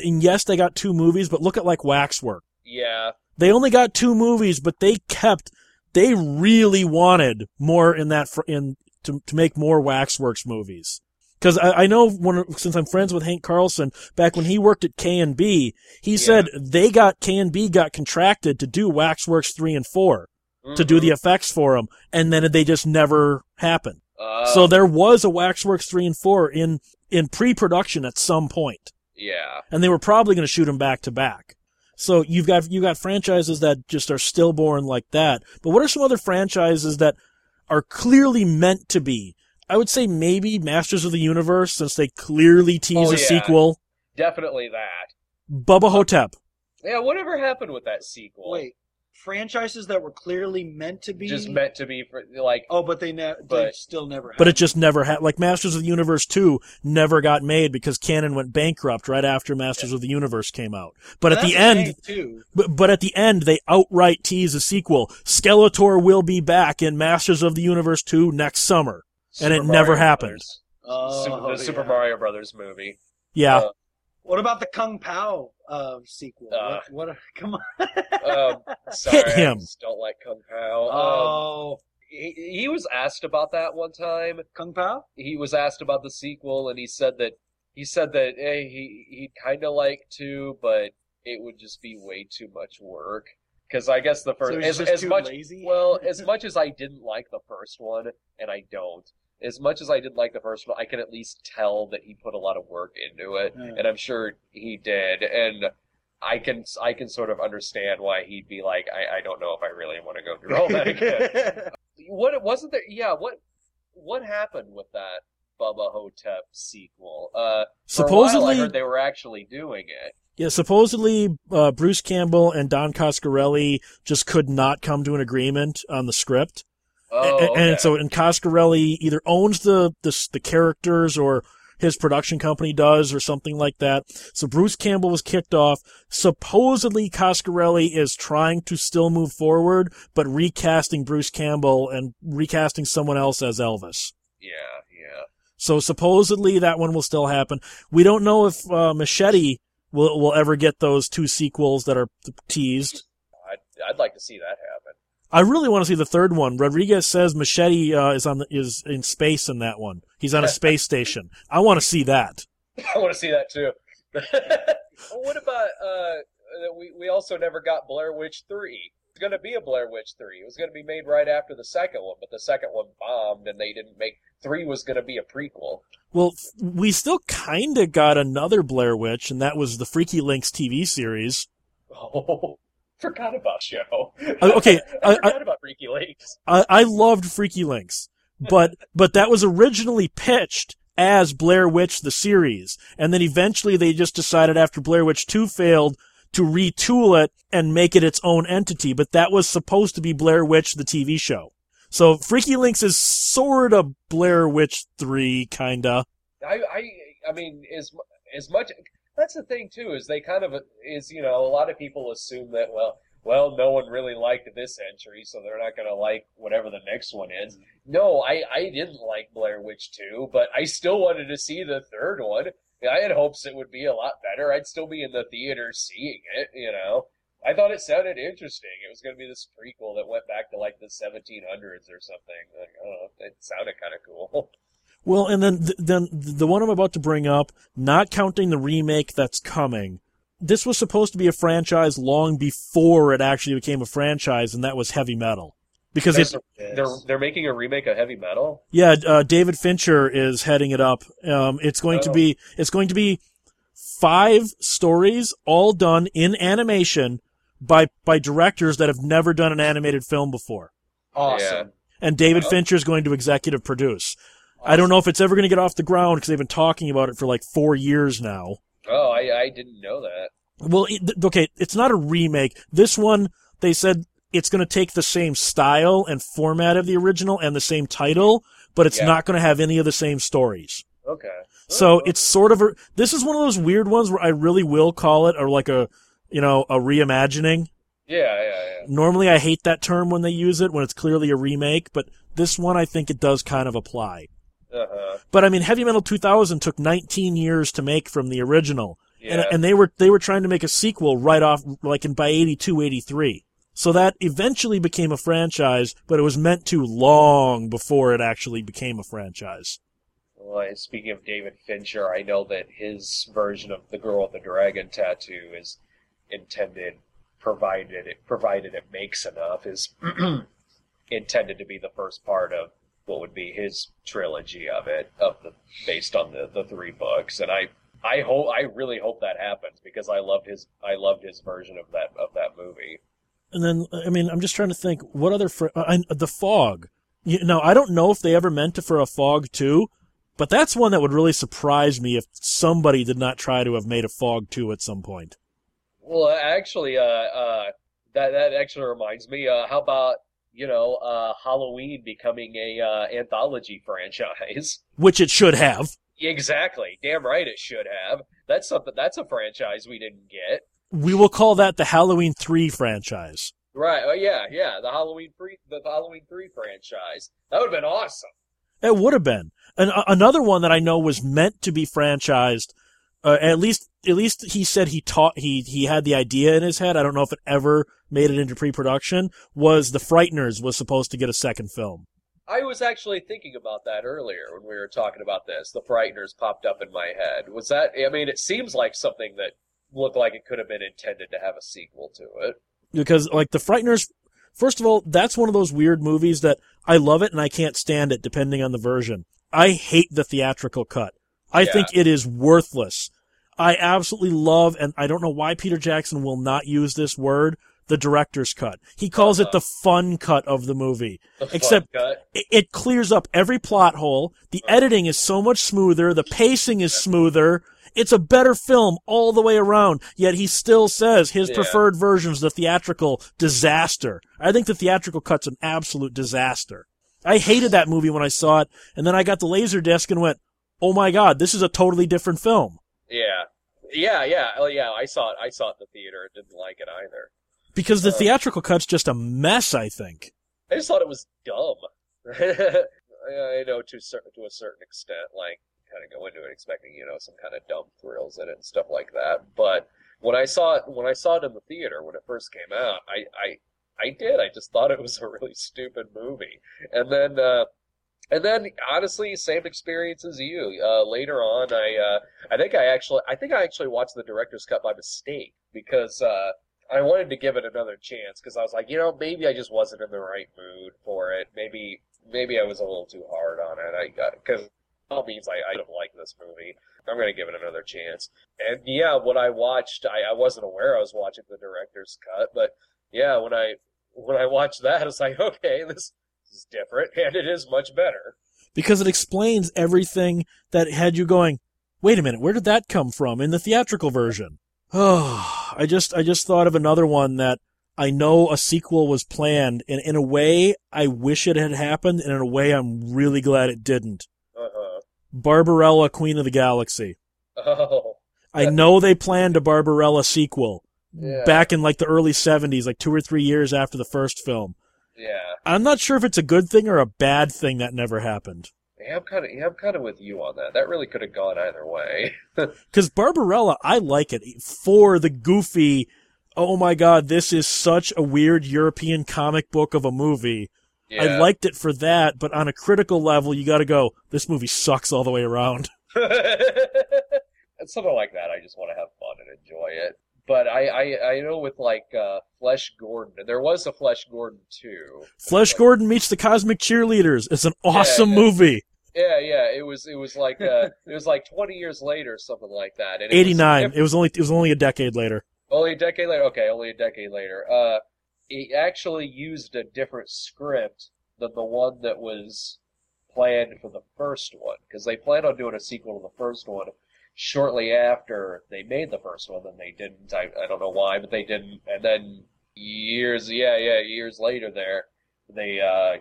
and yes, they got two movies, but look at like Waxwork. yeah, They only got two movies, but they kept, they really wanted more in that, fr- in, to, to make more Waxworks movies. Cause I, I know when, since I'm friends with Hank Carlson, back when he worked at K and B, he Yeah. said they got, K and B got contracted to do Waxworks 3 and 4, to do Mhm. the effects for them, and then they just never happened. Uh, So there was a Waxworks 3 and 4 in, in pre-production at some point yeah, and they were probably going to shoot them back to back. So you've got you got franchises that just are stillborn like that. But what are some other franchises that are clearly meant to be? I would say maybe Masters of the Universe, since they clearly oh, tease Oh, a yeah. sequel. definitely that. Bubba Ho-Tep. Yeah, whatever happened with that sequel? Wait, franchises that were clearly meant to be just meant to be for like Oh, but they ne- they still never. Happened. But it just never had, like Masters of the Universe 2 never got made because Cannon went bankrupt right after Masters of the Universe came out. But And at the end. But, but at the end, they outright tease a sequel. Skeletor will be back in Masters of the Universe 2 next summer. And it Super never Mario happened. Oh, Super, the Super yeah. Mario Brothers movie. Yeah. Uh, What about the Kung Pow uh, sequel? Uh, what, what? Come on. Um, sorry, Hit him. I just don't like Kung Pow. Um, oh, he, he was asked about that one time. Kung Pow. He was asked about the sequel, and he said that he said that hey, he he'd kind of like to, but it would just be way too much work. Because I guess the first So he's as, just as too much lazy? well as much as I didn't like the first one, and I don't. As much as I didn't like the first one, I can at least tell that he put a lot of work into it, Yeah. and I'm sure he did. And I can I can sort of understand why he'd be like, I, I don't know if I really want to go through all that again. what wasn't there? Yeah, what what happened with that Bubba Ho-Tep sequel? Uh, for a while, I Supposedly, heard they were actually doing it. yeah, supposedly uh, Bruce Campbell and Don Coscarelli just could not come to an agreement on the script. Oh, and, and so and Coscarelli either owns the, the the characters or his production company does or something like that. So Bruce Campbell was kicked off. Supposedly Coscarelli is trying to still move forward, but recasting Bruce Campbell and recasting someone else as Elvis. yeah, yeah. So supposedly that one will still happen. We don't know if uh, Machete will will ever get those two sequels that are teased. I'd, I'd like to see that happen. I really want to see the third one. Rodriguez says Machete uh, is on the, is in space in that one. He's on a space station. I want to see that. I want to see that too. what about uh, we? We also never got Blair Witch Three. It's going to be a Blair Witch Three. It was going to be made right after the second one, but the second one bombed, and they didn't make three. Was going to be a prequel. Well, we still kind of got another Blair Witch, and that was the Freaky Links TV series. Oh, forgot about show. Uh, okay, I, I- forgot about Freaky Lakes. I, I loved Freaky Links, but but that was originally pitched as Blair Witch the series, and then eventually they just decided after Blair Witch Two failed to retool it and make it its own entity. But that was supposed to be Blair Witch the TV show. So Freaky Links is sort of Blair Witch Three, kinda. I, I, I mean, as as much. That's the thing too. Is they kind of is you know a lot of people assume that well. Well, no one really liked this entry, so they're not going to like whatever the next one is. Mm-hmm. No, I, I didn't like Blair Witch 2, but I still wanted to see the third one. I had hopes it would be a lot better. I'd still be in the theater seeing it, you know. I thought it sounded interesting. It was going to be this prequel that went back to like the 1700s or something. Like, I don't know. It sounded kind of cool. Well, and then th- then the one I'm about to bring up, not counting the remake that's coming. This was supposed to be a franchise long before it actually became a franchise, and that was heavy metal. Because it, They're they're making a remake of Heavy Metal. yeah, uh, David Fincher is heading it up. Um, it's going to Oh. be it's going to be five stories, all done in animation by by directors that have never done an animated film before. Awesome. And David. Fincher is going to executive produce. I don't know if it's ever going to get off the ground because they've been talking about it for like four years now. Oh, I I didn't know that. Well, it, okay, it's not a remake. This one, they said it's going to take the same style and format of the original and the same title, but it's Yeah. not going to have any of the same stories. Okay. So Oh, it's sort of a, this is one of those weird ones where I really will call it or like a, you know, a reimagining. yeah, yeah, yeah. Normally I hate that term when they use it when it's clearly a remake, but this one I think it does kind of apply. Uh huh. But I mean, Heavy Metal 2000 took 19 years to make from the original. Yeah. And, and they were, they were trying to make a sequel right off, like in by 82, 83. So that eventually became a franchise, but it was meant to long before it actually became a franchise. Well, speaking of David Fincher, I know that his version of the girl with the dragon tattoo is intended, provided it provided it makes enough, is intended to be the first part of what would be his trilogy of it, of the based on the, the three books. And I I hope I really hope that happens because I loved his I loved his version of that of that movie. And then, I mean, I'm just trying to think, what other, fr- uh, I, the fog. You know, I don't know if they ever meant it for a fog too, but that's one that would really surprise me if somebody did not try to have made a fog 2 at some point. Well, actually, uh, uh, that that actually reminds me. Uh, how about you know uh, Halloween becoming a uh, anthology franchise? Which it should have. exactly. Damn right it should have. That's something. That's a franchise we didn't get. We will call that the Halloween 3 franchise. Right. Oh yeah, yeah. The Halloween three, the Halloween three franchise. That would have been awesome. It would have been. And uh, another one that I know was meant to be franchised. Uh, at least, at least he said he taught he he had the idea in his head. I don't know if it ever made it into pre-production. Was the Frighteners was supposed to get a second film? I was actually thinking about that earlier when we were talking about this. The Frighteners popped up in my head. Was that? I mean, it seems like something that looked like it could have been intended to have a sequel to it. because like the Frighteners, first of all, that's one of those weird movies that I love it and I can't stand it depending on the version. I hate the theatrical cut. I Yeah. think it is worthless. I absolutely love, and I don't know why Peter Jackson will not use this word, the director's cut. He calls it Uh-huh. the fun cut of the movie. The Except-. It, it clears up every plot hole. The editing is so much smoother. The pacing is smoother. It's a better film all the way around. Yet he still says his Yeah. preferred version is the theatrical disaster. I think the theatrical cut's an absolute disaster. I hated that movie when I saw it, and then I got the laser disc and went, "Oh my god, this is a totally different film." Yeah, yeah, yeah. Oh, yeah. I saw it. I saw it in the theater. and Didn't like it either. Because the Uh. theatrical cut's just a mess, I think. I just thought it was dumb. I I know to certain to a certain extent, like kind of go into it expecting you know some kind of dumb thrills in it and stuff like that. But when I saw it when I saw it in the theater when it first came out, I I I did. I just thought it was a really stupid movie. And then uh, and then honestly, same experience as you. Uh, later on, I uh, I think I actually I think I actually watched the director's cut by mistake because. Uh, I wanted to give it another chance because I was like, you know, maybe I just wasn't in the right mood for it. Maybe, maybe I was a little too hard on it. I because all means I, I don't like this movie. I'm gonna give it another chance. And yeah, what I watched, I, I wasn't aware I was watching the director's cut, but yeah, when I when I watched that, I was like, okay, this is different, and it is much better. Because it explains everything that had you going, wait a minute, where did that come from in the theatrical version? Oh, I just, I just thought of another one that I know a sequel was planned, and in a way, I wish it had happened, and in a way, I'm really glad it didn't. Uh huh. Barbarella, Queen of the Galaxy. Oh, I know they planned a Barbarella sequel Yeah. back in like the early 70s, like two or three years after the first film. Yeah. I'm not sure if it's a good thing or a bad thing that never happened. Yeah, I'm kind of, yeah, I'm kind of with you on that. That really could have gone either way. Because Barbarella, I like it for the goofy, oh my god, this is such a weird European comic book of a movie. Yeah. I liked it for that, but on a critical level, you gotta go, this movie sucks all the way around. and something like that, I just want to have fun and enjoy it. But I, I, I know with like uh, Flesh Gordon, there was a Flesh Gordon too. Flesh Gordon meets the Cosmic Cheerleaders. It's an awesome yeah. movie. Yeah, yeah, it was it was like uh, it was like twenty years later, something like that. And it 89. It was only, it was only a decade later. only a decade later. Okay, only a decade later. Uh, it actually used a different script than the one that was planned for the first one because they planned on doing a sequel to the first one shortly after they made the first one. Then they didn't. I, I don't know why, but they didn't. And then years, yeah, yeah, years later, there they uh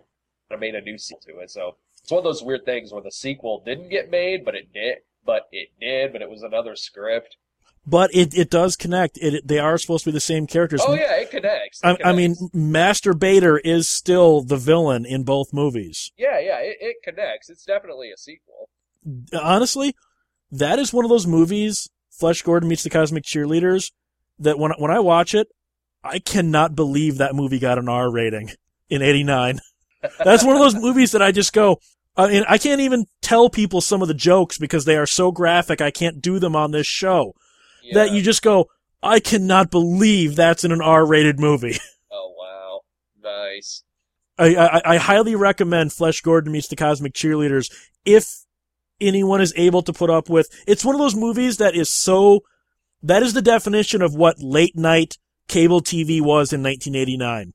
made a new sequel to it. So it's one of those weird things where the sequel didn't get made, but it did. But it did, but it was another script. But it, it does connect. It, they are supposed to be the same characters. Oh yeah, it connects. It I, I mean, connects. Master Bator is still the villain in both movies. yeah, yeah, it, it connects. It's definitely a sequel. honestly, that is one of those movies, Flesh Gordon meets the Cosmic Cheerleaders, that when when I watch it, I cannot believe that movie got an R rating in '89. That's one of those movies that I just go. I mean, I can't even tell people some of the jokes because they are so graphic. I can't do them on this show. Yeah. That you just go. I cannot believe that's in an R-rated movie. Oh wow, nice. I, I, I highly recommend Flesh Gordon meets the Cosmic Cheerleaders if anyone is able to put up with. It's one of those movies that is so. That is the definition of what late night cable TV was in 1989.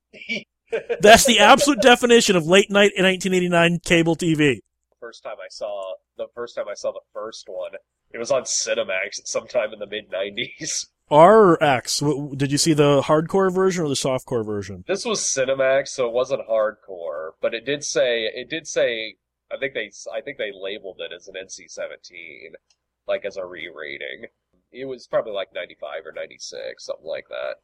That's the absolute definition of late night in 1989 cable TV. First time I saw the first time I saw the first one, it was on Cinemax sometime in the mid '90s. R or Did you see the hardcore version or the softcore version? This was Cinemax, so it wasn't hardcore, but it did say it did say. I think they I think they labeled it as an NC-17, like as a re-rating. It was probably like 95 or 96, something like that.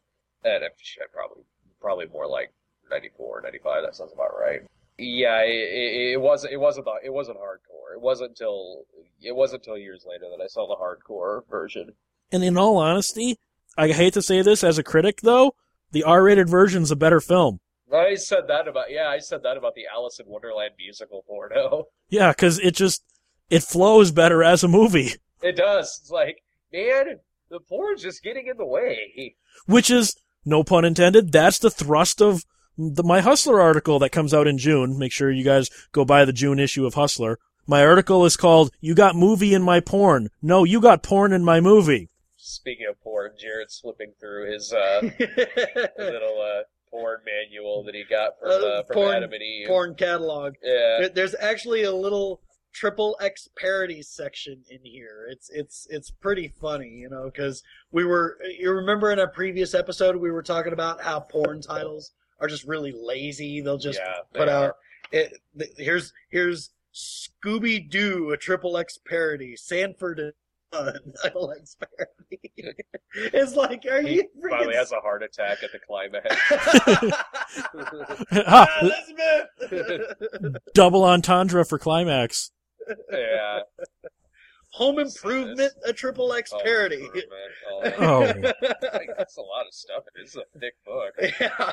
And if shit, probably probably more like 94, 95. That sounds about right. Yeah, it, it, wasn't it wasn't the- it wasn't hardcore. It wasn't until it wasn't until years later that I saw the hardcore version. And in all honesty, I hate to say this as a critic, though, the R-rated version's a better film. I said that about yeah, I said that about the Alice in Wonderland musical porno. Yeah, because it just it flows better as a movie, It does. It's like, man, the porn's just getting in the way. which is no pun intended. That's the thrust of the, my Hustler article that comes out in June. Make sure you guys go buy the June issue of Hustler. My article is called "You Got Movie in My Porn." No, you got porn in my movie. speaking of porn, Jared's flipping through his uh, little uh, porn manual that he got from, Uh, uh, from porn- Adam and Eve. porn catalog. Yeah. There- There's actually a little triple X parodies section in here. It's it's it's pretty funny, you know, because we were you remember in a previous episode we were talking about how porn titles are just really lazy. They'll just yeah, they put are. out it. th- Here's here's Scooby Doo, a triple X parody. Sanford and Son, triple X parody. it's like, are He you finally freaking? has a heart attack at the climax. Ah, ha! Elizabeth. Double entendre for climax. yeah. Home Improvement, a triple X Oh, parody. Oh, Oh. like, that's a lot of stuff. It is a thick book. yeah.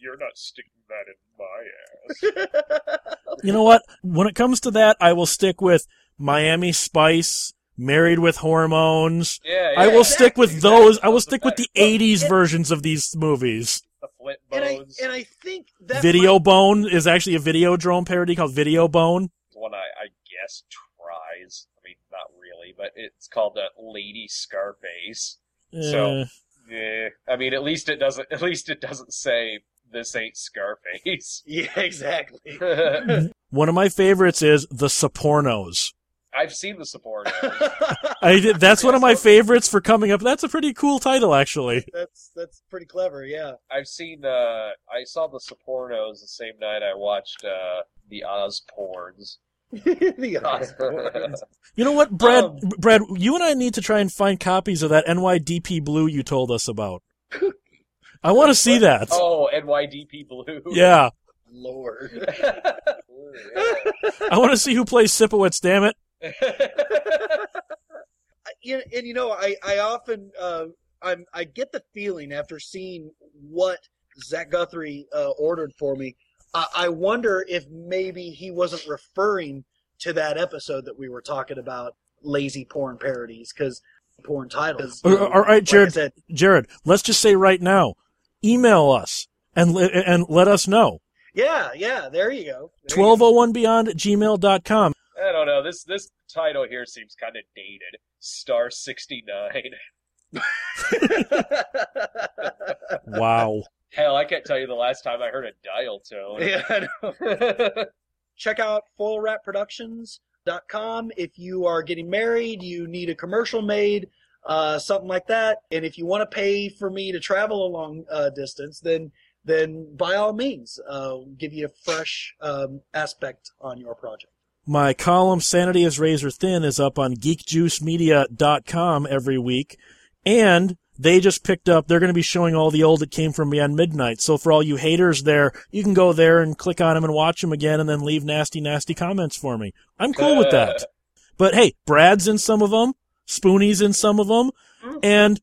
You're not sticking that in my ass. You know what? When it comes to that, I will stick with Miami Spice, Married with Hormones. Yeah, I yeah. will stick with exactly. those. I will stick with the Well, 80s it- versions of these movies. the flint and I bones. and I think that Video might- Bone is actually a Videodrome parody called Video Bone. one I, I guess tries. I mean, not really, but it's called uh, Lady Scarface. So- Eh, Yeah, I mean, at least it doesn't. At least it doesn't say this ain't Scarface. Yeah, exactly. one of my favorites is The Sopornos. I've seen the Sopranos. I that's one of my favorites for coming up. That's a pretty cool title, actually. that's that's pretty clever. Yeah. I've seen. Uh, I saw the Sopranos the same night I watched uh, the Ozporns. the Osbournes. You know what, Brad? Um, Brad, you and I need to try and find copies of that NYDP Blue you told us about. I want to see that. Oh, NYDP Blue. Yeah, Lord. I want to see who plays Sipowicz. Damn it! you and you know, I I often uh, I'm I get the feeling after seeing what Zach Guthrie uh, ordered for me, I, I wonder if maybe he wasn't referring to that episode that we were talking about, lazy porn parodies, because porn titles. Uh, all right, like Jared. said, Jared, let's just say right now, email us and and let us know. yeah, yeah. There you go. Twelve oh one beyond at gmail.com. I don't know. This this title here seems kind of dated. Star sixty nine. Wow. Hell, I can't tell you the last time I heard a dial tone. yeah, I know. check out foilwrapproductions.com if you are getting married, you need a commercial made, uh, something like that. And if you want to pay for me to travel a long uh, distance, then then by all means, uh, give you a fresh um, aspect on your project. My column Sanity is Razor Thin is up on geekjuicemedia.com every week. And they just picked up, they're going to be showing all the old that came from Beyond Midnight. So for all you haters there, you can go there and click on them and watch them again and then leave nasty, nasty comments for me. I'm cool with that. But hey, Brad's in some of them, Spoony's in some of them, mm. and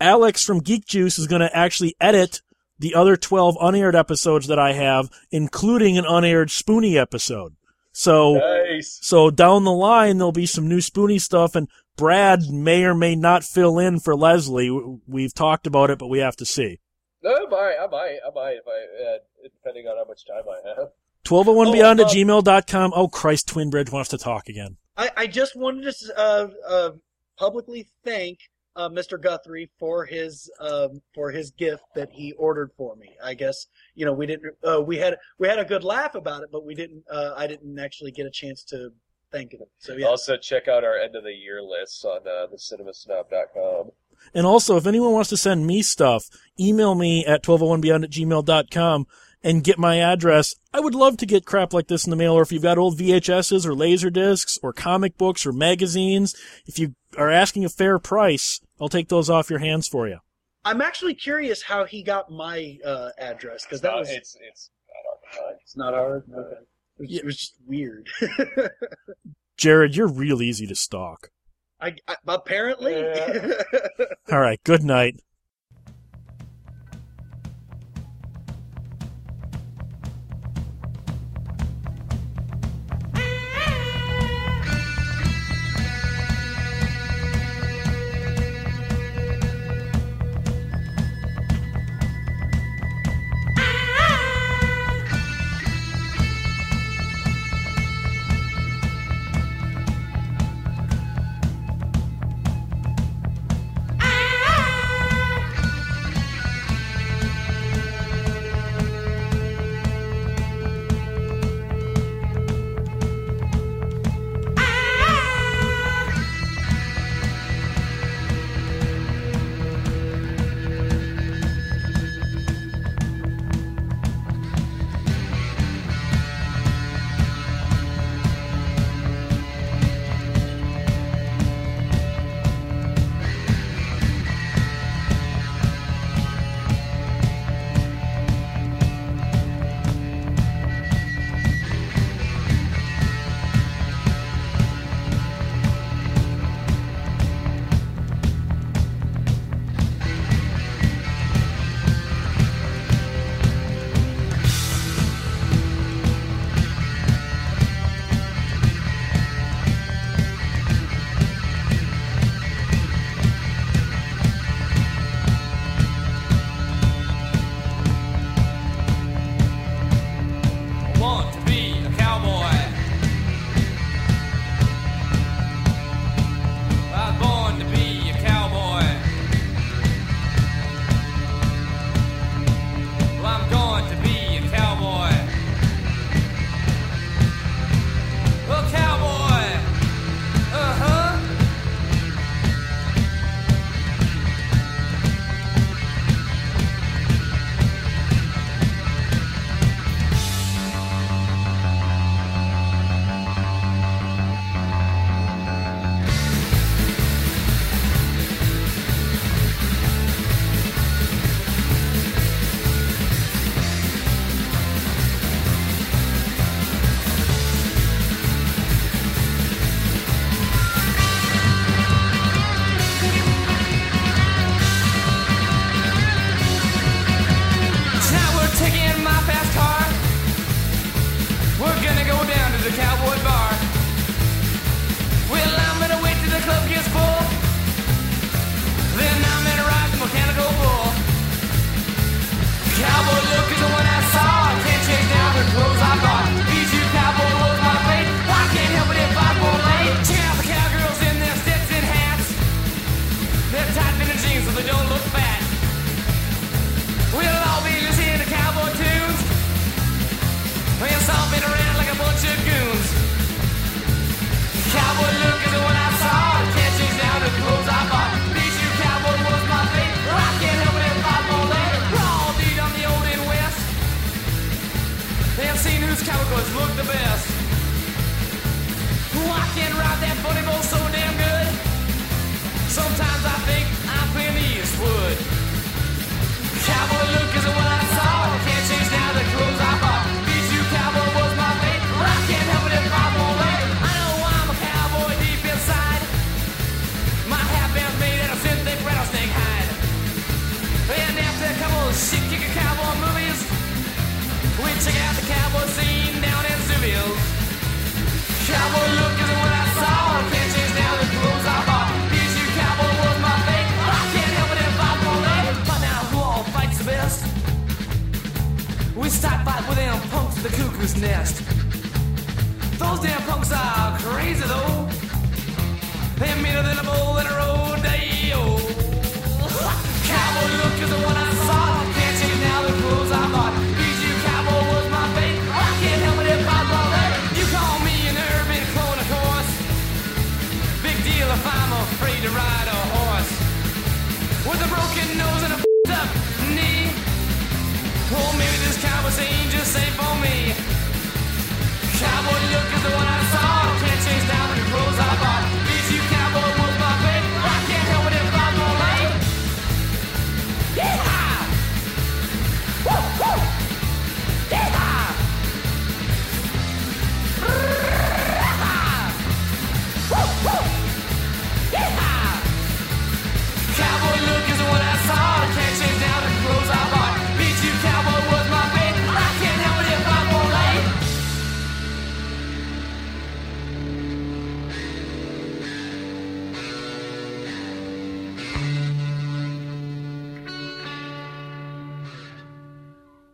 Alex from Geek Juice is going to actually edit the other 12 unaired episodes that I have, including an unaired Spoony episode. So, Nice. so down the line, there'll be some new Spoony stuff, and Brad may or may not fill in for Leslie. We've talked about it, but we have to see. No, I might, I might, I might, if I, uh, depending on how much time I have. 1201beyond Oh, at uh, gmail.com. Oh, Christ, Twinbridge wants to talk again. I, I just wanted to uh, uh, publicly thank uh, Mr. Guthrie for his um, for his gift that he ordered for me. I guess you know we didn't uh, we had we had a good laugh about it, but we didn't. Uh, I didn't actually get a chance to thank him. So yeah, Also, check out our end of the year lists on uh, thecinemasnob.com. And also, if anyone wants to send me stuff, email me at 1201beyond at gmail.com and get my address. I would love to get crap like this in the mail, or if you've got old VHSs or laser discs or comic books or magazines, if you are asking a fair price, I'll take those off your hands for you. I'm actually curious how he got my uh, address because that Uh, was it's it's not hard it's not hard. Okay. It was, Yeah. it was just weird. Jared, you're real easy to stalk. I, I apparently. Yeah. All right, good night.